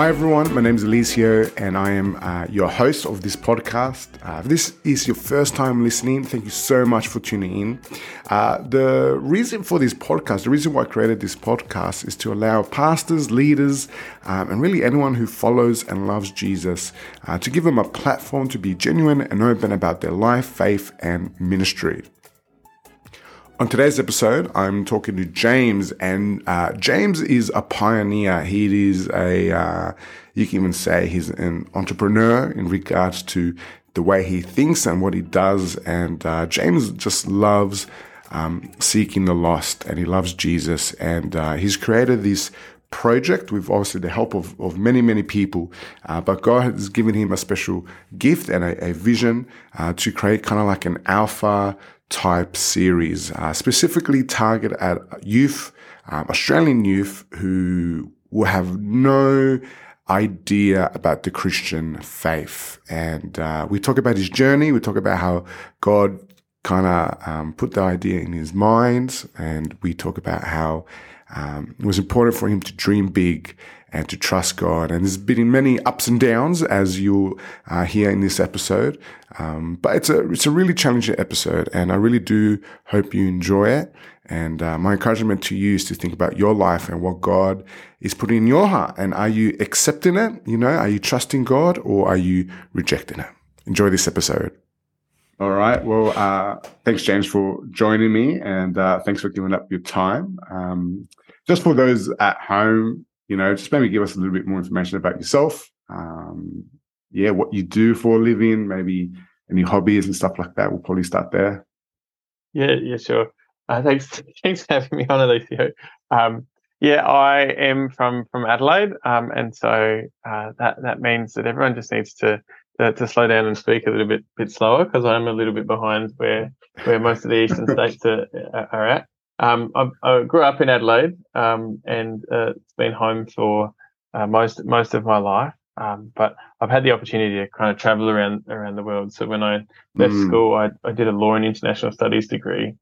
Hi, everyone. My name is Eliseo, and I am uh, your host of this podcast. Uh, if this is your first time listening, thank you so much for tuning in. Uh, the reason for this podcast, the reason why I created this podcast, is to allow pastors, leaders, um, and really anyone who follows and loves Jesus uh, to give them a platform to be genuine and open about their life, faith, and ministry. On today's episode, I'm talking to James, and uh, James is a pioneer. He is a, uh, you can even say he's an entrepreneur in regards to the way he thinks and what he does. And uh, James just loves um, seeking the lost, and he loves Jesus. And uh, he's created this project with obviously the help of, of many, many people. Uh, but God has given him a special gift and a, a vision uh, to create kind of like an alpha type series, uh, specifically targeted at youth, um, Australian youth who will have no idea about the Christian faith. And uh, we talk about his journey. We talk about how God kind of um, put the idea in his mind. And we talk about how um, it was important for him to dream big and to trust God. And there's been many ups and downs, as you'll uh, hear in this episode. Um, but it's a it's a really challenging episode, and I really do hope you enjoy it. And uh, my encouragement to you is to think about your life and what God is putting in your heart. And are you accepting it? You know, are you trusting God or are you rejecting it? Enjoy this episode. All right. Well, uh, thanks, James, for joining me, and uh, thanks for giving up your time. Um, just for those at home you know, just maybe give us a little bit more information about yourself. Um, yeah, what you do for a living, maybe any hobbies and stuff like that. We'll probably start there. Yeah, yeah, sure. Uh, thanks, thanks for having me on, Eliseo. Um, yeah, I am from from Adelaide, um, and so uh, that that means that everyone just needs to to, to slow down and speak a little bit bit slower because I'm a little bit behind where where most of the eastern states are, are at. Um, I, I, grew up in Adelaide, um, and uh, it's been home for uh, most most of my life. Um, but I've had the opportunity to kind of travel around around the world. So when I left mm. school, I, I, did a law and international studies degree,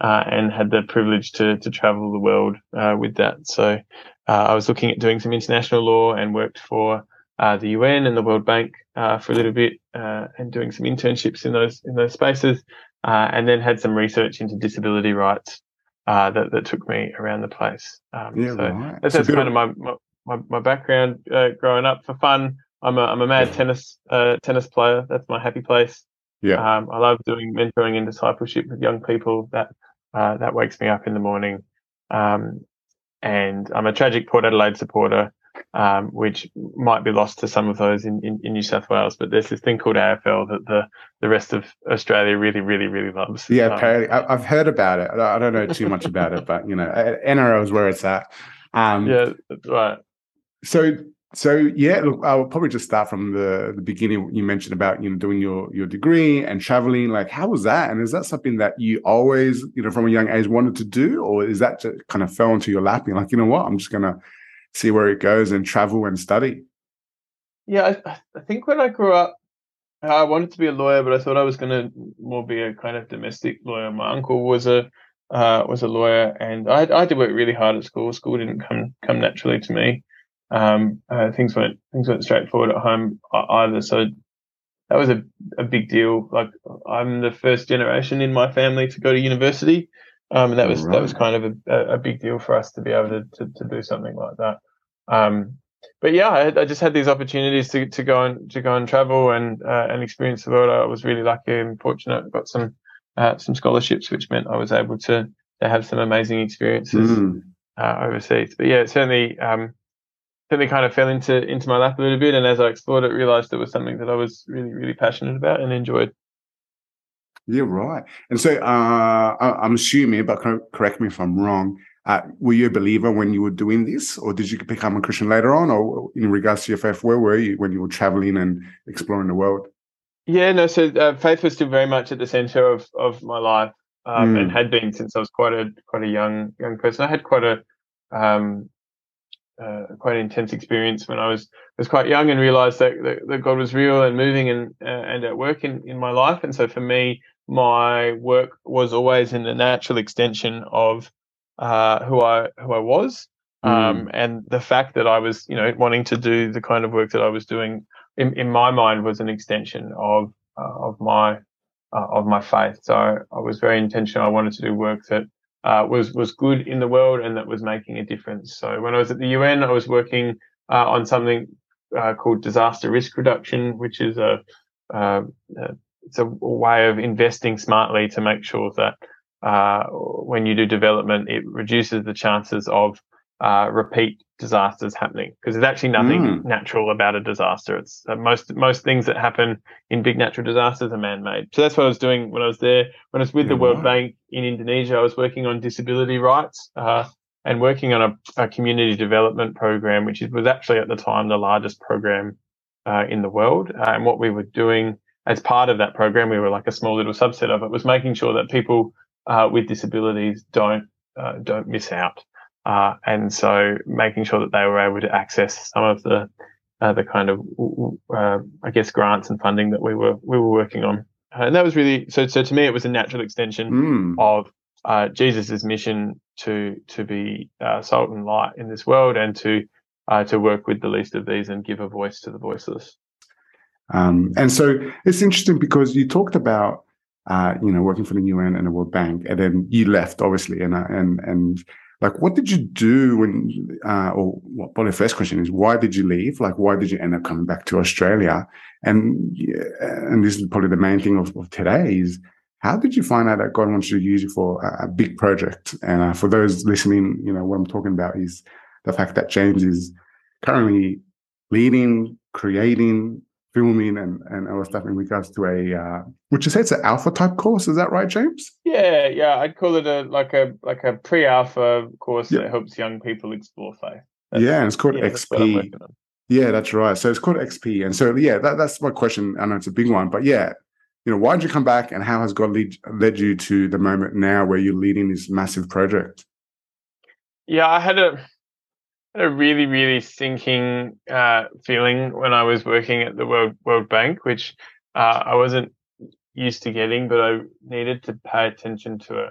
uh, and had the privilege to to travel the world uh, with that. So uh, I was looking at doing some international law and worked for uh, the UN and the World Bank for a little bit, and doing some internships in those in those spaces. and then had some research into disability rights uh, that, that took me around the place. Um, yeah, so right. that's, that's kind of my, my, my background uh, growing up for fun. I'm a, I'm a mad tennis uh, tennis player. That's my happy place. Yeah. Um, I love doing mentoring and discipleship with young people. That uh, that wakes me up in the morning. Um, and I'm a tragic Port Adelaide supporter um, which might be lost to some of those in, in, in, New South Wales. But there's this thing called AFL that the, the rest of Australia really, really, really loves. Yeah, um, apparently. I've heard about it. I don't know too much about it, but, you know, NRL is where it's at. Um, yeah, right. So, so yeah, look, I'll probably just start from the, the beginning. You mentioned about you know doing your your degree and traveling. Like, how was that? And is that something that you always, you know, from a young age wanted to do, or is that just kind of fell into your lap? You're like, you know what, I'm just gonna see where it goes and travel and study. Yeah, I, I think when I grew up, I wanted to be a lawyer, but I thought I was going to more be a kind of domestic lawyer. My uncle was a uh, was a lawyer, and I, I had to work really hard at school. School didn't come come naturally to me. Um, uh, things went things went straightforward at home either. So that was a, a big deal. Like I'm the first generation in my family to go to university. Um, and that was right. that was kind of a, a, big deal for us to be able to, to, to do something like that. Um, but yeah, I, I, just had these opportunities to, to go and to go and travel and uh, and experience the world. I was really lucky and fortunate. Got some uh, some scholarships, which meant I was able to to have some amazing experiences mm. uh, overseas. But yeah, it certainly um, certainly kind of fell into into my lap a little bit. And as I explored it, realized it was something that I was really really passionate about and enjoyed. Yeah, right. And so uh, I'm assuming, but correct me if I'm wrong. Uh, were you a believer when you were doing this, or did you become a Christian later on, or in regards to your faith, where were you when you were traveling and exploring the world? Yeah, no. So uh, faith was still very much at the center of of my life, um, mm. and had been since I was quite a quite a young young person. I had quite a um, uh, quite an intense experience when I was was quite young and realized that, that, that God was real and moving and uh, and at work in in my life. And so for me, my work was always in the natural extension of uh, who I who I was. Um, and the fact that I was, you know, wanting to do the kind of work that I was doing in, in my mind was an extension of uh, of my uh, of my faith. So I was very intentional. I wanted to do work that uh, was was good in the world and that was making a difference. So when I was at the UN, I was working uh, on something uh, called disaster risk reduction, which is a uh, it's a way of investing smartly to make sure that when you do development, it reduces the chances of uh, repeat disasters happening because there's actually nothing mm. natural about a disaster. It's uh, most most things that happen in big natural disasters are man-made. So that's what I was doing when I was there. When I was with the World. Bank in Indonesia, I was working on disability rights uh, and working on a, a, community development program, which was actually at the time the largest program uh, in the world. Uh, and what we were doing as part of that program, we were like a small little subset of it, was making sure that people uh, with disabilities don't don't miss out. Uh, and so making sure that they were able to access some of the uh, the kind of uh, I guess grants and funding that we were we were working on, and that was really so. So to me, it was a natural extension mm. of uh, Jesus's mission to to be uh, salt and light in this world, and to uh, to work with the least of these and give a voice to the voiceless. Um, and so it's interesting because you talked about you know working for the UN and the World Bank, and then you left obviously, and and and like what did you do when uh, or well, probably the first question is why did you leave? Like why did you end up coming back to australia? And and this is probably the main thing of, of today is how did you find out that god wants you to use you for a, a big project? And uh, for those listening you know what i'm talking about is the fact that james is currently leading creating filming and, and other stuff in regards to a uh, you say it's an alpha type course? Is that right james? Yeah yeah. I'd call it a like a like a pre-alpha course yep. that helps young people explore faith. That's, yeah and it's called yeah, xp yeah that's right. So it's called xp and so yeah that, that's my question. I know it's a big one but yeah you know why did you come back and how has god lead, led you to the moment now where you're leading this massive project? Yeah i had a a really, really sinking uh, feeling when I was working at the World World Bank, which uh, I wasn't used to getting, but I needed to pay attention to it.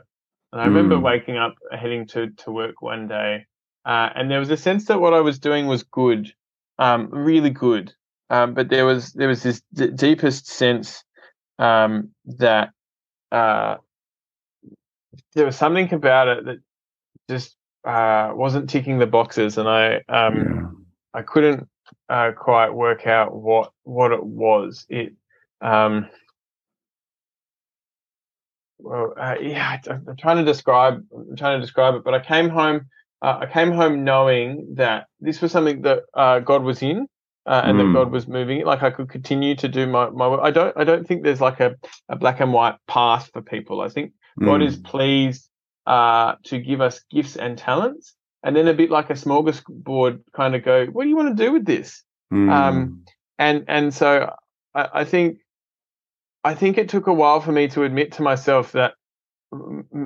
And I remember mm. waking up, heading to to work one day, uh, and there was a sense that what I was doing was good, um, really good. Um, but there was there was this d- deepest sense um, that uh, there was something about it that just uh, wasn't ticking the boxes, and I um, yeah. I couldn't uh, quite work out what what it was. It um, well, uh, yeah, I'm trying to describe I'm trying to describe it, but I came home. Uh, I came home knowing that this was something that uh, God was in, uh, and mm. that God was moving it. Like I could continue to do my, my work. I don't I don't think there's like a, a black and white path for people. I think mm. God is pleased uh, to give us gifts and talents, and then a bit like a smorgasbord kind of go, what do you want to do with this? Mm. Um, and and so I, I, think I think it took a while for me to admit to myself that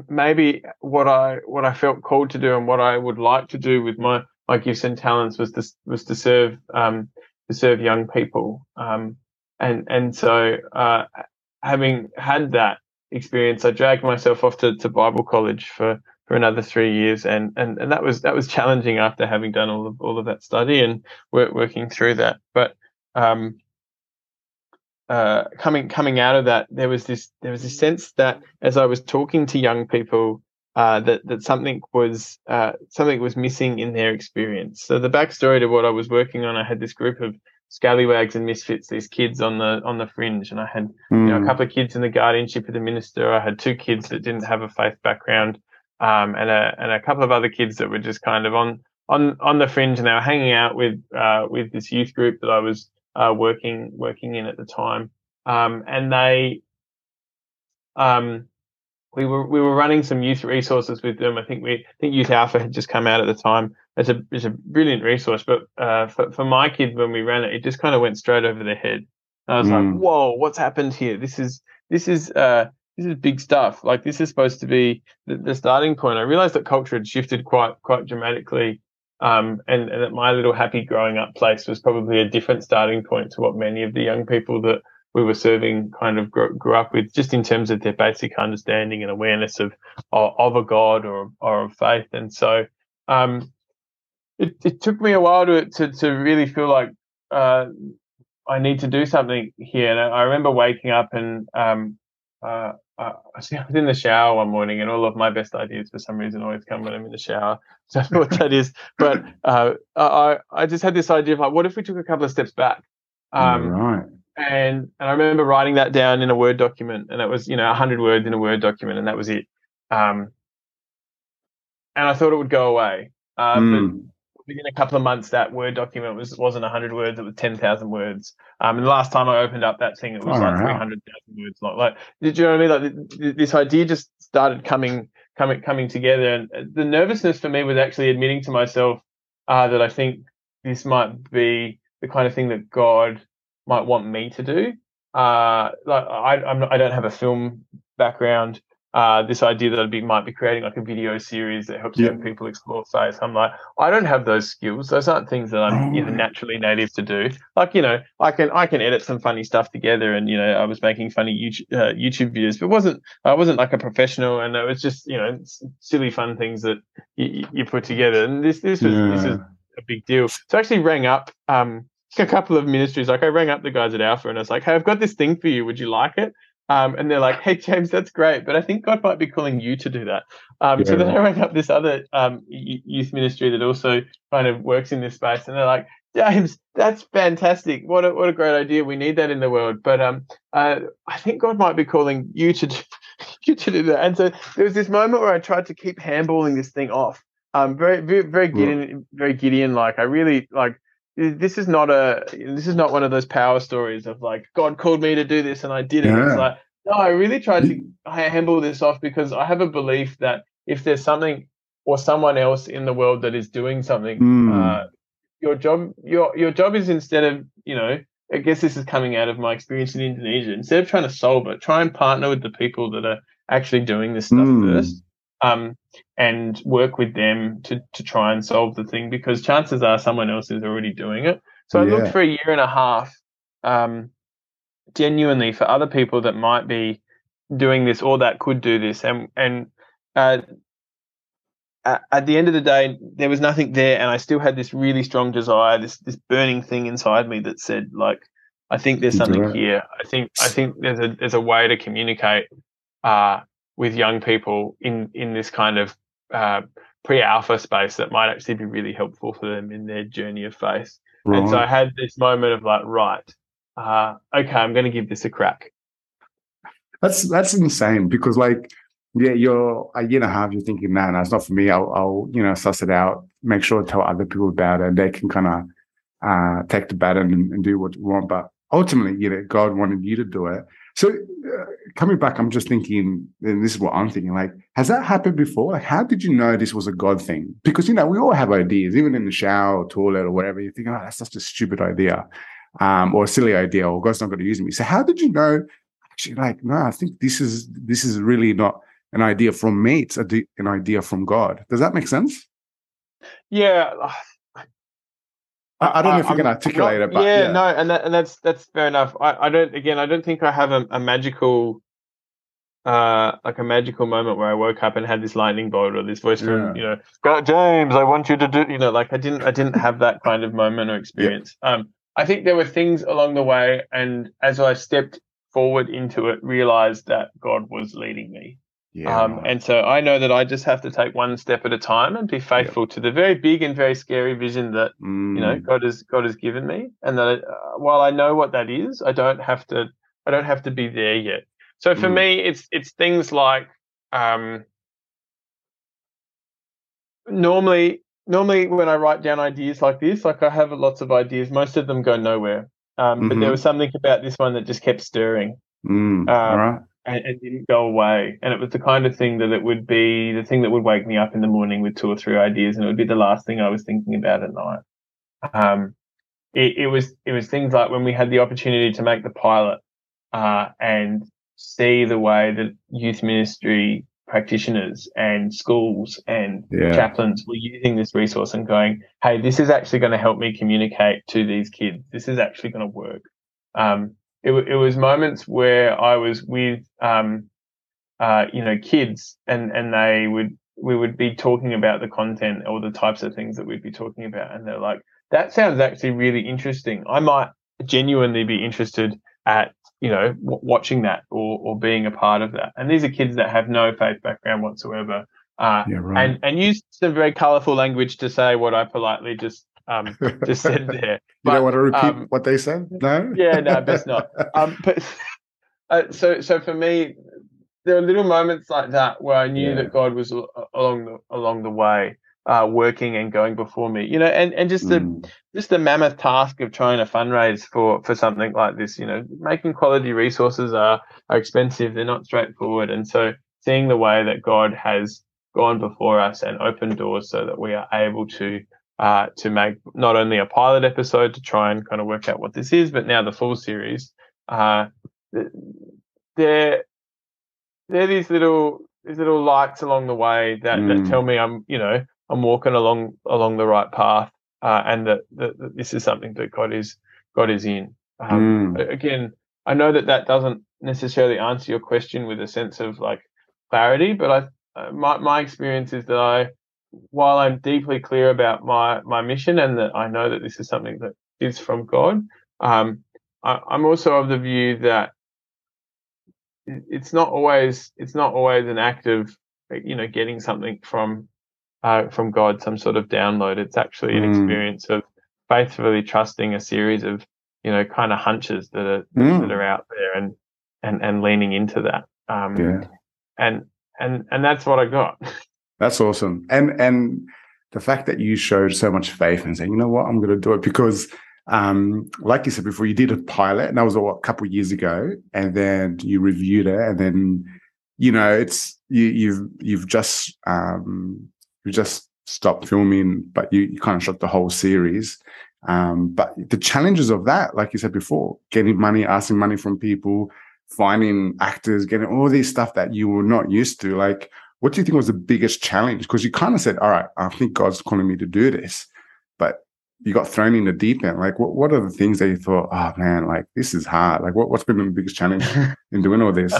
maybe what I what I felt called to do and what I would like to do with my my gifts and talents was to was to serve um, to serve young people. Um, and and so uh, having had that experience, I dragged myself off to, to Bible college for, for another three years, and, and, and that was that was challenging after having done all of all of that study and work, working through that. But um, uh, coming coming out of that, there was this there was a sense that as I was talking to young people, uh, that that something was uh, something was missing in their experience. So the backstory to what I was working on, I had this group of scallywags and misfits, these kids on the on the fringe. And I had mm. you know a hmm. couple of kids in the guardianship of the minister. I had two kids that didn't have a faith background, um, and a and a couple of other kids that were just kind of on on on the fringe, and they were hanging out with uh, with this youth group that I was uh, working working in at the time. Um, and they um, we were we were running some youth resources with them. I think we I think Youth Alpha had just come out at the time, it's a it's a brilliant resource. But uh, for for my kids, when we ran it, it just kind of went straight over their head. And I was mm. like, "Whoa, what's happened here? This is this is uh, this is big stuff. Like this is supposed to be the, the starting point." I realized that culture had shifted quite quite dramatically, um, and, and that my little happy growing up place was probably a different starting point to what many of the young people that we were serving kind of grew, grew, up with, just in terms of their basic understanding and awareness of of, a God or or of faith. And so, um, it, it took me a while to to to really feel like uh, I need to do something here. And I remember waking up and um, uh, uh, I was in the shower one morning, and all of my best ideas for some reason always come when I'm in the shower. So I don't know what that is, but uh, I I just had this idea of like, what if we took a couple of steps back? Um, right. And and I remember writing that down in a Word document, and it was you know hundred words in a Word document, and that was it. Um, and I thought it would go away. Uh, mm within a couple of months, that Word document was wasn't 100 words; it was 10,000 words. Um, and the last time I opened up that thing, it was oh, like 300,000 words. Like, like, did you know what I mean? Like, this idea just started coming, coming, coming together. And uh, the nervousness for me was actually admitting to myself uh, that I think this might be the kind of thing that God might want me to do. Uh, like I, I'm I don't have a film background uh, this idea that I be, might be creating like a video series that helps young people explore faith. I'm like, I don't have those skills. Those aren't things that I'm know, oh. naturally native to do. Like, you know, I can I can edit some funny stuff together, and you know, I was making funny YouTube, uh, YouTube videos, but wasn't I wasn't like a professional, and it was just you know silly fun things that you, you put together. And this this was yeah. this is a big deal. So I actually rang up um, a couple of ministries. Like I rang up the guys at Alpha, and I was like, Hey, I've got this thing for you. Would you like it? Um, and they're like, "Hey James, that's great, but I think God might be calling you to do that." Um, yeah, so then I rang up this other um, youth ministry that also kind of works in this space, and they're like, "James, that's fantastic! What a what a great idea! We need that in the world." But um, uh, I think God might be calling you to do, you to do that. And so there was this moment where I tried to keep handballing this thing off. Um, very very very Gideon, very Gideon like. I really like this is not a this is not one of those power stories of like God called me to do this and I did it. Yeah. It's like no, I really tried to handle this off because I have a belief that if there's something or someone else in the world that is doing something, mm. uh, your job your your job is instead of you know I guess this is coming out of my experience in Indonesia. Instead of trying to solve it, try and partner with the people that are actually doing this stuff mm. first um, and work with them to, to try and solve the thing because chances are someone else is already doing it. So yeah. I looked for a year and a half, um, genuinely for other people that might be doing this or that could do this. And, and, uh, at the end of the day, there was nothing there, and I still had this really strong desire, this this burning thing inside me that said, like, I think there's something here. I think I think there's a there's a way to communicate uh, with young people in in this kind of uh, pre-alpha space that might actually be really helpful for them in their journey of faith. Right. And so I had this moment of like, right, uh, okay, I'm going to give this a crack. That's that's insane because like, yeah, you're a year and a half. You're thinking, no, it's not for me. I'll, I'll you know suss it out, make sure to tell other people about it, and they can kind of uh, take the baton and, and do what you want. But ultimately, you know, God wanted you to do it. So uh, coming back, I'm just thinking, and this is what I'm thinking, like, has that happened before? Like, how did you know this was a God thing? Because, you know, we all have ideas, even in the shower or toilet or whatever, you think, oh, that's such a stupid idea um, or a silly idea or God's not going to use me. So how did you know, actually, like, no, I think this is, this is really not an idea from me. It's a, an idea from God. Does that make sense? Yeah. I, I don't know if you can articulate not, it, but yeah, yeah, no, and that, and that's that's fair enough. I, I don't again, I don't think I have a, a magical, uh, like a magical moment where I woke up and had this lightning bolt or this voice from you know, God, James, I want you to do, you know, like I didn't, I didn't have that kind of moment or experience. Um, I think there were things along the way, and as I stepped forward into it, realized that God was leading me. Yeah. Um, and so I know that I just have to take one step at a time and be faithful yep. to the very big and very scary vision that mm. you know mm. God has God has given me. And that uh, while I know what that is, I don't have to I don't have to be there yet. So for mm. me, it's it's things like um, normally normally when I write down ideas like this, like I have lots of ideas, most of them go nowhere. Um, mm-hmm. But there mm-hmm. was something about this one that just kept stirring. Mm. Um, All right and, and, didn't go away. And it was the kind of thing that it would be the thing that would wake me up in the morning with two or three ideas, and it would be the last thing I was thinking about at night. Um, it, it was it was things like when we had the opportunity to make the pilot uh, and see the way that youth ministry practitioners and schools and yeah. chaplains were using this resource and going, "Hey, this is actually going to help me communicate to these kids. This is actually going to work." Um, it, it was moments where I was with, um, uh, you know, kids and, and they would, we would be talking about the content or the types of things that we'd be talking about, and they're like, "That sounds actually really interesting. I might genuinely be interested at you know w- watching that or or being a part of that." And these are kids that have no faith background whatsoever, uh, yeah, right. and and use some very colourful language to say what I politely just um, just said there. you don't want to repeat um, what they said? No. yeah, no, best not. Um, but uh, so so for me, there are little moments like that where I knew yeah. that God was along the along the way, uh, working and going before me. You know, and and just the mm. just the mammoth task of trying to fundraise for for something like this. You know, making quality resources are are expensive. They're not straightforward, and so seeing the way that God has gone before us and opened doors so that we are able to uh, to make not only a pilot episode to try and kind of work out what this is, but now the full series. Uh, they're they're these little these little lights along the way that, mm. that tell me I'm you know I'm walking along along the right path, uh, and that, that, that, this is something that God is God is in. Um, mm. Again, I know that that doesn't necessarily answer your question with a sense of like clarity, but I uh, my my experience is that I while I'm deeply clear about my my mission and that I know that this is something that is from God, um, I, I'm also of the view that it's not always it's not always an act of you know getting something from uh, from God, some sort of download. It's actually an mm. experience of faithfully trusting a series of you know kind of hunches that are mm. that are out there and and and leaning into that. Um, yeah. And and and that's what I got. That's awesome. And and the fact that you showed so much faith and saying, you know what, I'm going to do it because um, like you said before, you did a pilot, and that was a, what, couple years ago, and then you reviewed it, and then you know it's you, you've you've just um, you just stopped filming, but you, you kind of shot the whole series. Um, but the challenges of that, like you said before, getting money, asking money from people, finding actors, getting all these stuff that you were not used to. Like, what do you think was the biggest challenge? Because you kind of said, "All right, I think God's calling me to do this," but you got thrown in the deep end. Like, what, what are the things that you thought, oh man, like this is hard? Like, what, what's been the biggest challenge in doing all this?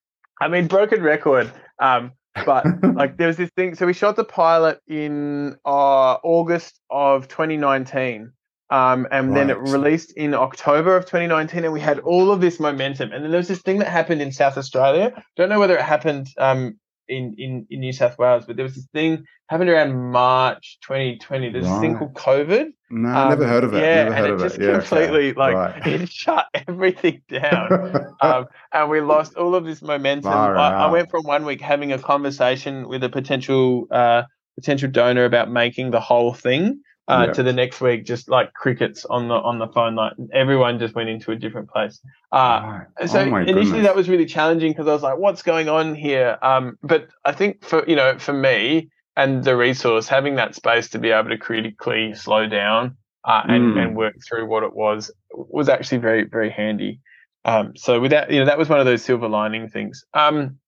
I mean, broken record. Um, but like there was this thing. So we shot the pilot in uh, August of 2019. Um, and right. then it released in October of 2019, and we had all of this momentum. And then there was this thing that happened in South Australia. Don't know whether it happened um, in, in, in New South Wales, but there was this thing happened around March 2020. There's right. a thing called COVID. No, um, never heard of it. Yeah, and it just completely okay. like right. it shut everything down, um, and we lost all of this momentum. I, I, went from one week having a conversation with a potential uh, potential donor about making the whole thing uh, yep. to the next week, just like crickets on the on the phone. Like everyone just went into a different place. Uh, oh, so oh initially goodness. that was really challenging because I was like, "What's going on here?" Um, but I think for you know for me and the resource, having that space to be able to critically slow down uh, and mm. and work through what it was was actually very very handy. Um, so without you know that was one of those silver lining things. Um,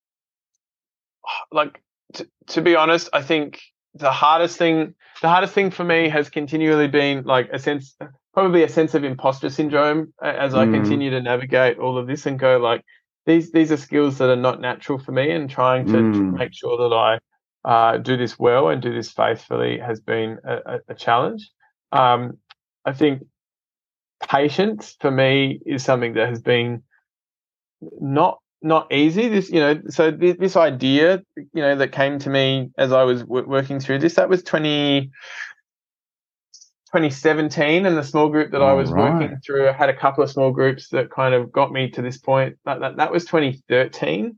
like t- to be honest, I think the hardest thing the hardest thing for me has continually been like a sense probably a sense of imposter syndrome as I mm. continue to navigate all of this and go like these these are skills that are not natural for me and trying to, mm. to make sure that I uh, do this well and do this faithfully has been a, a challenge. Um, I think patience for me is something that has been not not easy. This, you know, so th- this idea, you know, that came to me as I was w- working through this, that was 20, 2017 and the small group that All I was right. working through, I had a couple of small groups that kind of got me to this point. That, that, that was 2013.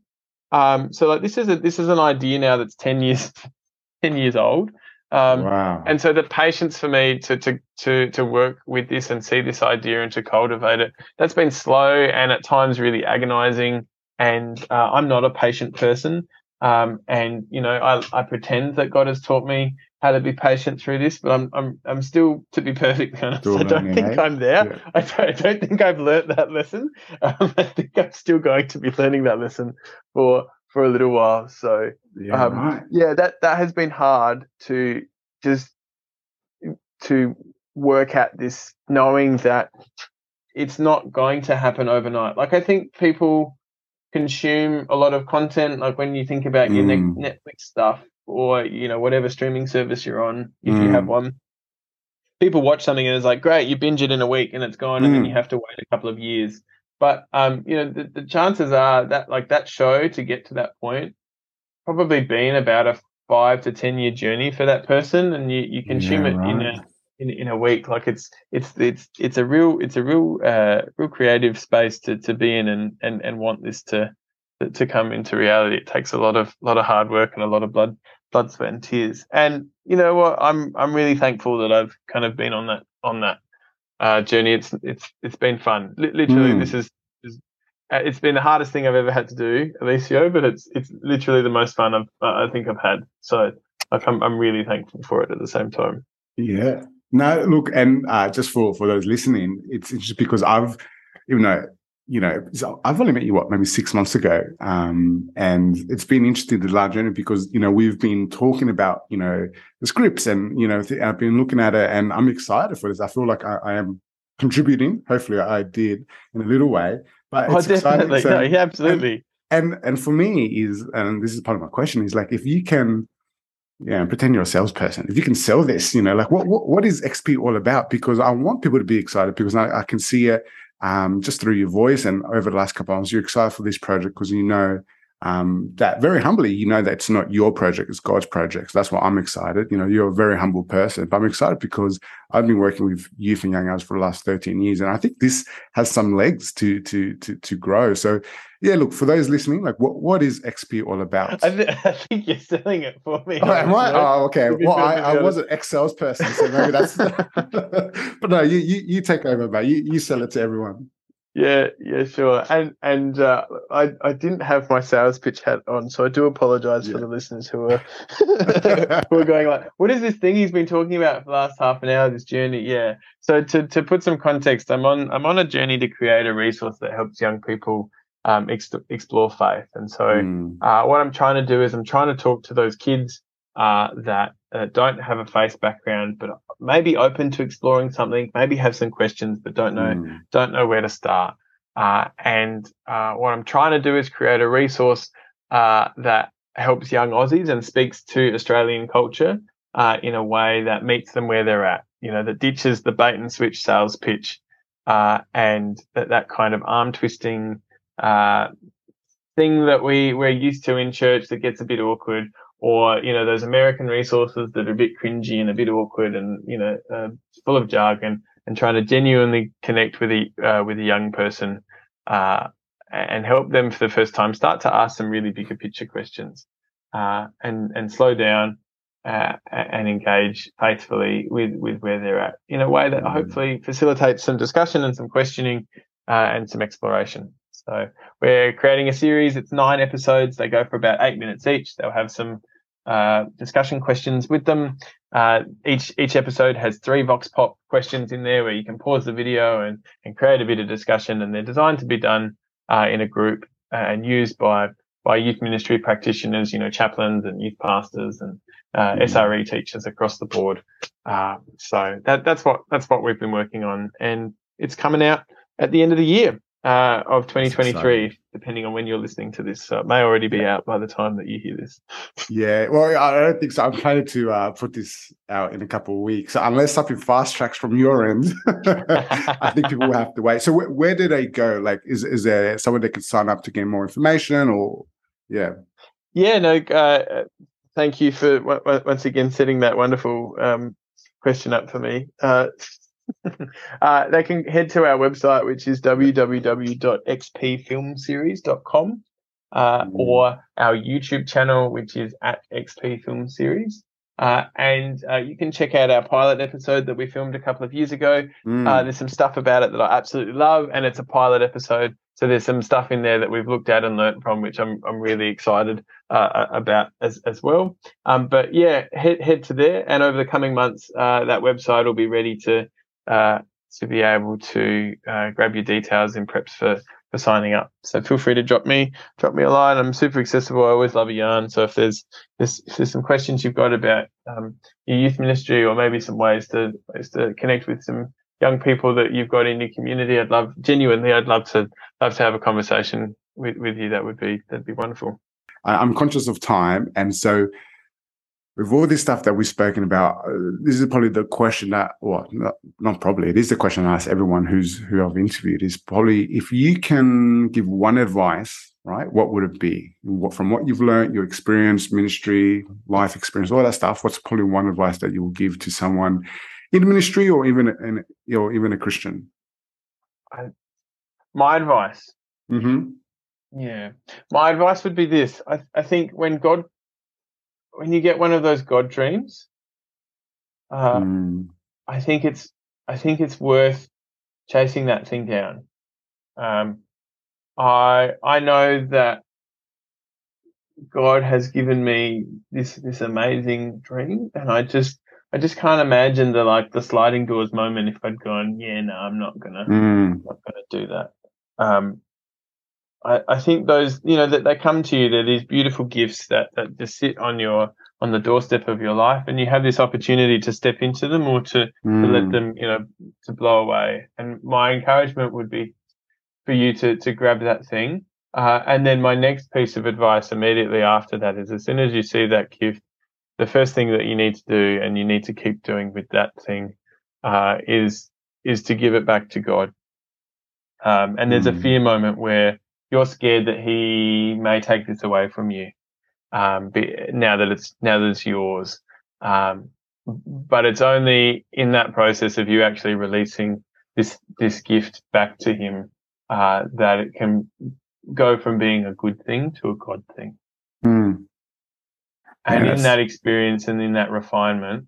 Um, so like this is a, this is an idea now that's 10 years, 10 years old. Um, wow. And so the patience for me to, to, to, to work with this and see this idea and to cultivate it, that's been slow and at times really agonizing and uh, I'm not a patient person. Um, and you know, I, I pretend that God has taught me how to be patient through this, but I'm I'm I'm still, to be perfectly honest, still I don't think eh? I'm there. Yeah. I, don't, I don't think I've learnt that lesson. Um, I think I'm still going to be learning that lesson for for a little while. So yeah, um, right. yeah, that that has been hard to just to work at this, knowing that it's not going to happen overnight. Like I think people consume a lot of content. Like when you think about your mm. Netflix stuff, or you know whatever streaming service you're on, if mm. you have mm. one, people watch something and it's like great, you binge it in a week and it's gone, mm. and then you mm. have to wait a couple of years. But um, you know, the, the chances are that like that show to get to that point probably been about a five to ten year journey for that person, and you, you consume yeah, it in a in, in a week. Like it's it's it's it's a real it's a real uh, real creative space to to be in and and and want this to to come into reality. It takes a lot of lot of hard work and a lot of blood blood sweat and tears. And you know what? I'm I'm really thankful that I've kind of been on that on that uh, journey. It's it's it's been fun. L- literally, mm. this is, is uh, it's been the hardest thing I've ever had to do, Eliseo, but it's it's literally the most fun I've uh, I think I've had. So like I'm I'm really thankful for it at the same time. Yeah, no, look, and uh, just for for those listening, it's, just because I've, even though you know, I've only met you what maybe six months ago, um, and it's been interesting the large journey because you know we've been talking about you know the scripts and you know th- I've been looking at it and I'm excited for this. I feel like I, I am contributing. Hopefully, I did in a little way, but oh, definitely, so, no, yeah, absolutely. And, and and for me is and this is part of my question is like if you can yeah, and pretend you're a salesperson. If you can sell this, you know, like what what, what is XP all about? Because I want people to be excited because I, I can see it um, just through your voice and over the last couple of months, you're excited for this project because you know um, that very humbly, you know that's not your project, it's God's project. So that's why I'm excited. You know, you're a very humble person, but I'm excited because I've been working with youth and young adults for the last 13 years, and I think this has some legs to to to to grow. So, yeah, look for those listening, like what what is XP all about? I, th- I think you're selling it for me. Oh, am I? Oh, okay. Well, I, I was an ex salesperson, so maybe that's. but no, you, you you take over, mate. You you sell it to everyone. Yeah, yeah, sure. And and uh, I I didn't have my sales pitch hat on, so I do apologise yeah. for the listeners who are who are going like, what is this thing he's been talking about for the last half an hour? This journey, yeah. So to to put some context, I'm on I'm on a journey to create a resource that helps young people um, ex- explore faith. And so mm. uh, what I'm trying to do is I'm trying to talk to those kids uh, that uh, don't have a faith background, but maybe open to exploring something, maybe have some questions, but don't know mm. don't know where to start. Uh, and uh, what I'm trying to do is create a resource uh, that helps young Aussies and speaks to Australian culture uh, in a way that meets them where they're at. You know, that ditches the bait and switch sales pitch uh, and that, that kind of arm twisting thing that we we're used to in church that gets a bit awkward or you know those American resources that are a bit cringy and a bit awkward and you know uh, full of jargon, and trying to genuinely connect with a uh, with a young person uh, and help them for the first time start to ask some really bigger picture questions uh, and and slow down uh, and engage faithfully with with where they're at in a way that mm. hopefully facilitates some discussion and some questioning uh, and some exploration. So we're creating a series. It's nine episodes. They go for about eight minutes each. They'll have some uh, discussion questions with them. Uh, each each episode has three Vox Pop questions in there where you can pause the video and, and create a bit of discussion. And they're designed to be done uh, in a group and used by by youth ministry practitioners, you know, chaplains and youth pastors and uh, mm-hmm. SRE teachers across the board. Uh, so that that's what that's what we've been working on, and it's coming out at the end of the year uh, of 2023, depending on when you're listening to this. So it may already be out by the time that you hear this. Yeah, well, I don't think so. I'm planning to uh, put this out in a couple of weeks. So unless something fast tracks from your end, I think people will have to wait. So wh- where do they go? Like, is is there someone they can sign up to get more information, or yeah? Yeah, no. Uh, thank you for w- once again setting that wonderful um, question up for me. Uh, uh, they can head to our website, which is www.xpfilmseries.com, uh, mm. or our YouTube channel, which is at XP Film Series. Uh, and uh, you can check out our pilot episode that we filmed a couple of years ago. Mm. Uh, there's some stuff about it that I absolutely love, and it's a pilot episode. So there's some stuff in there that we've looked at and learnt from, which I'm I'm really excited uh, about as as well. Um, but yeah, head head to there, and over the coming months, uh, that website will be ready to uh, to be able to uh, grab your details in preps for for signing up. So feel free to drop me drop me a line. I'm super accessible. I always love a yarn. So if there's if there's some questions you've got about um, your youth ministry or maybe some ways to ways to connect with some young people that you've got in your community, I'd love genuinely I'd love to love to have a conversation with, with you. That would be that'd be wonderful. I'm conscious of time, and so with all this stuff that we've spoken about, uh, this is probably the question that, well, not, not, probably, it is the question I ask everyone who's who I've interviewed is probably if you can give one advice, right? What would it be? What, from what you've learned, your experience, ministry, life experience, all that stuff. What's probably one advice that you will give to someone in ministry or even in, or even a Christian? I, my advice. Mm-hmm. Yeah, my advice would be this: I, I think when God when you get one of those God dreams, uh, mm. I think it's I think it's worth chasing that thing down. Um, I I know that God has given me this this amazing dream, and I just I just can't imagine the like the sliding doors moment if I'd gone, yeah, no, I'm not gonna, mm. I'm not gonna do that. Um, I, I think those, you know, that they come to you, they're these beautiful gifts that, that just sit on your, on the doorstep of your life and you have this opportunity to step into them or to, mm. to let mm. them, you know, to blow away. And my encouragement would be for you to, to grab that thing. Uh, and then my next piece of advice immediately after that is as soon as you see that gift, the first thing that you need to do and you need to keep doing with that thing, uh, is, is to give it back to God. Um, and there's mm. a fear moment where you're scared that he may take this away from you. Um, now that it's now that it's yours. Um, but it's only in that process of you actually releasing this this gift back to him uh, that it can go from being a good thing to a God thing. Mm. And yes. in that experience and in that refinement,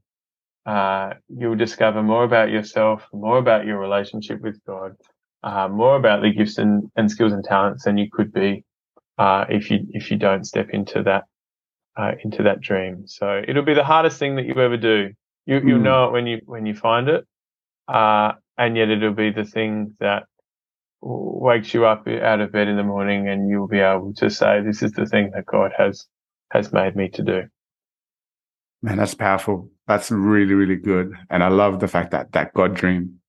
uh, you'll discover more about yourself, more about your relationship with God, uh, more about the gifts and, and skills and talents than you could be uh, if you if you don't step into that uh, into that dream. So it'll be the hardest thing that you ever do. You, you'll hmm. know it when you when you find it, uh, and yet it'll be the thing that wakes you up out of bed in the morning, and you'll be able to say, "This is the thing that God has has made me to do." Man, that's powerful. That's really really good, and I love the fact that that God dream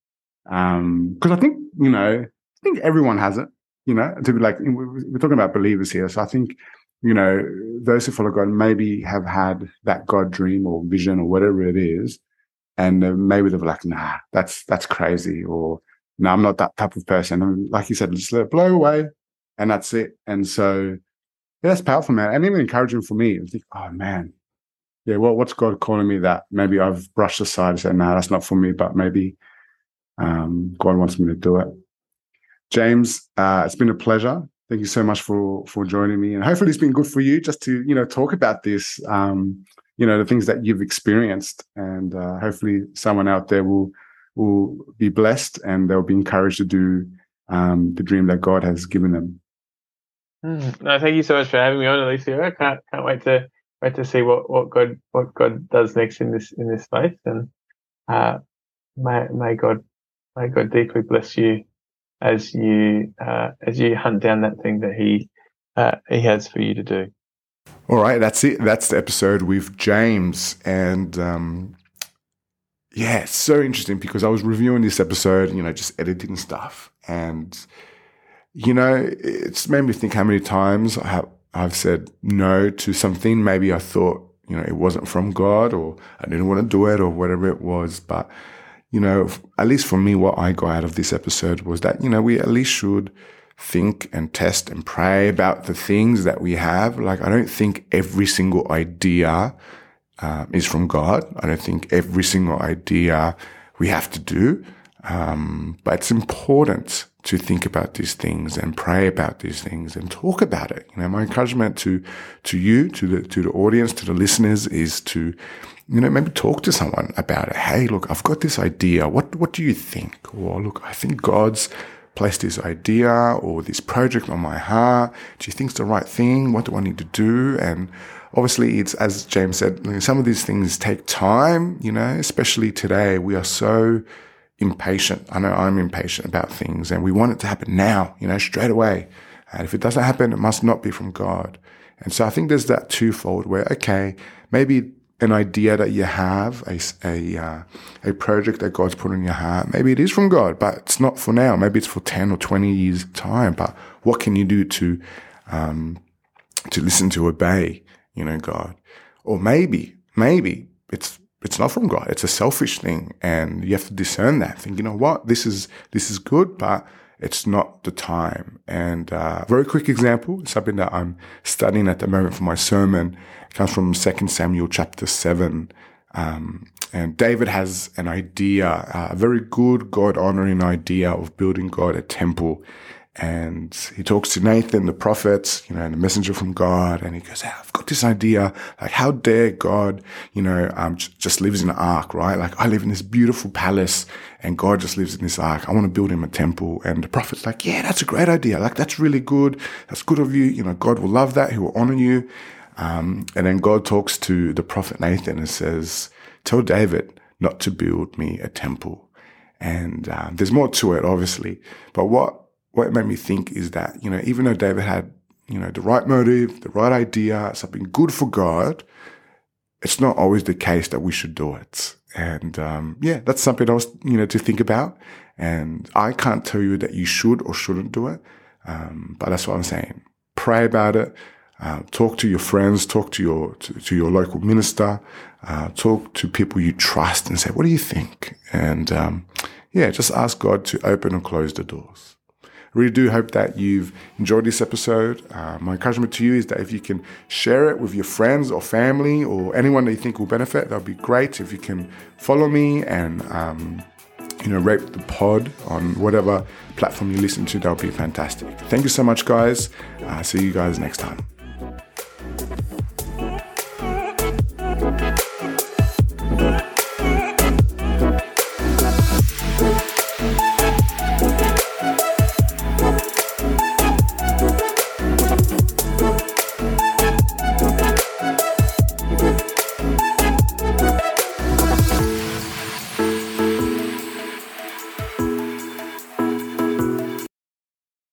um, because I think, you know, I think everyone has it, you know, to be like, we're talking about believers here. So I think, you know, those who follow God maybe have had that God dream or vision or whatever it is. And maybe they're like, nah, that's, that's crazy. Or no, I'm not that type of person. And like you said, just let it blow away and that's it. And so yeah, that's powerful, man. And even encouraging for me. I think, oh man, yeah, well, what's God calling me that maybe I've brushed aside and said, no, nah, that's not for me, but maybe um, God wants me to do it. James, uh, it's been a pleasure. Thank you so much for for joining me, and hopefully it's been good for you just to you know talk about this. Um, you know the things that you've experienced, and uh, hopefully someone out there will will be blessed and they'll be encouraged to do um, the dream that God has given them. Mm. No, thank you so much for having me on, Alicia. I can't can't wait to wait to see what, what God what God does next in this in this space, and uh, may may God May God deeply bless you as you uh, as you hunt down that thing that He uh, He has for you to do. All right, that's it. That's the episode with James, and um, yeah, it's so interesting because I was reviewing this episode, you know, just editing stuff, and you know, it's made me think how many times I have, I've said no to something. Maybe I thought you know it wasn't from God, or I didn't want to do it, or whatever it was, but you know, at least for me, what I got out of this episode was that, you know, we at least should think and test and pray about the things that we have. Like, I don't think every single idea uh, is from God. I don't think every single idea we have to do. Um, but it's important to think about these things and pray about these things and talk about it. You know, my encouragement to, to you, to the, to the audience, to the listeners is to, you know, maybe talk to someone about it. Hey, look, I've got this idea. What, what do you think? Or look, I think God's placed this idea or this project on my heart. Do you think it's the right thing? What do I need to do? And obviously it's, as James said, some of these things take time, you know, especially today. We are so, impatient. I know I'm impatient about things and we want it to happen now, you know, straight away. And if it doesn't happen, it must not be from God. And so I think there's that twofold where, okay, maybe an idea that you have, a, a, uh, a project that God's put in your heart, maybe it is from God, but it's not for now. Maybe it's for 10 or 20 years time. But what can you do to, um, to listen to obey, you know, God? Or maybe maybe it's it's not from God. It's a selfish thing, and you have to discern that. Think, you know what, this is this is good, but it's not the time. And uh, very quick example, something that I'm studying at the moment for my sermon, it comes from Second Samuel chapter seven. Um, and David has an idea, a very good God honoring idea of building God a temple. And he talks to Nathan, the prophet, you know, and the messenger from God. And he goes, I've got this idea. Like, how dare God, you know, um, just lives in an ark, right? Like, I live in this beautiful palace and God just lives in this ark. I want to build him a temple. And the prophet's like, yeah, that's a great idea. Like, that's really good. That's good of you. You know, God will love that. He will honor you. Um, and then God talks to the prophet Nathan and says, tell David not to build me a temple. And uh, there's more to it, obviously. But what what it made me think is that, you know, even though David had, you know, the right motive, the right idea, something good for God, it's not always the case that we should do it. And um, yeah, that's something else, you know, to think about. And I can't tell you that you should or shouldn't do it. Um, but that's what I'm saying. Pray about it. Uh, talk to your friends, talk to your to, to your local minister, uh, talk to people you trust, and say, "What do you think?" And um, yeah, just ask God to open and close the doors really do hope that you've enjoyed this episode. Uh, my encouragement to you is that if you can share it with your friends or family or anyone that you think will benefit, that would be great. If you can follow me and um, you know, rate the pod on whatever platform you listen to, that would be fantastic. Thank you so much, guys. Uh, see you guys next time.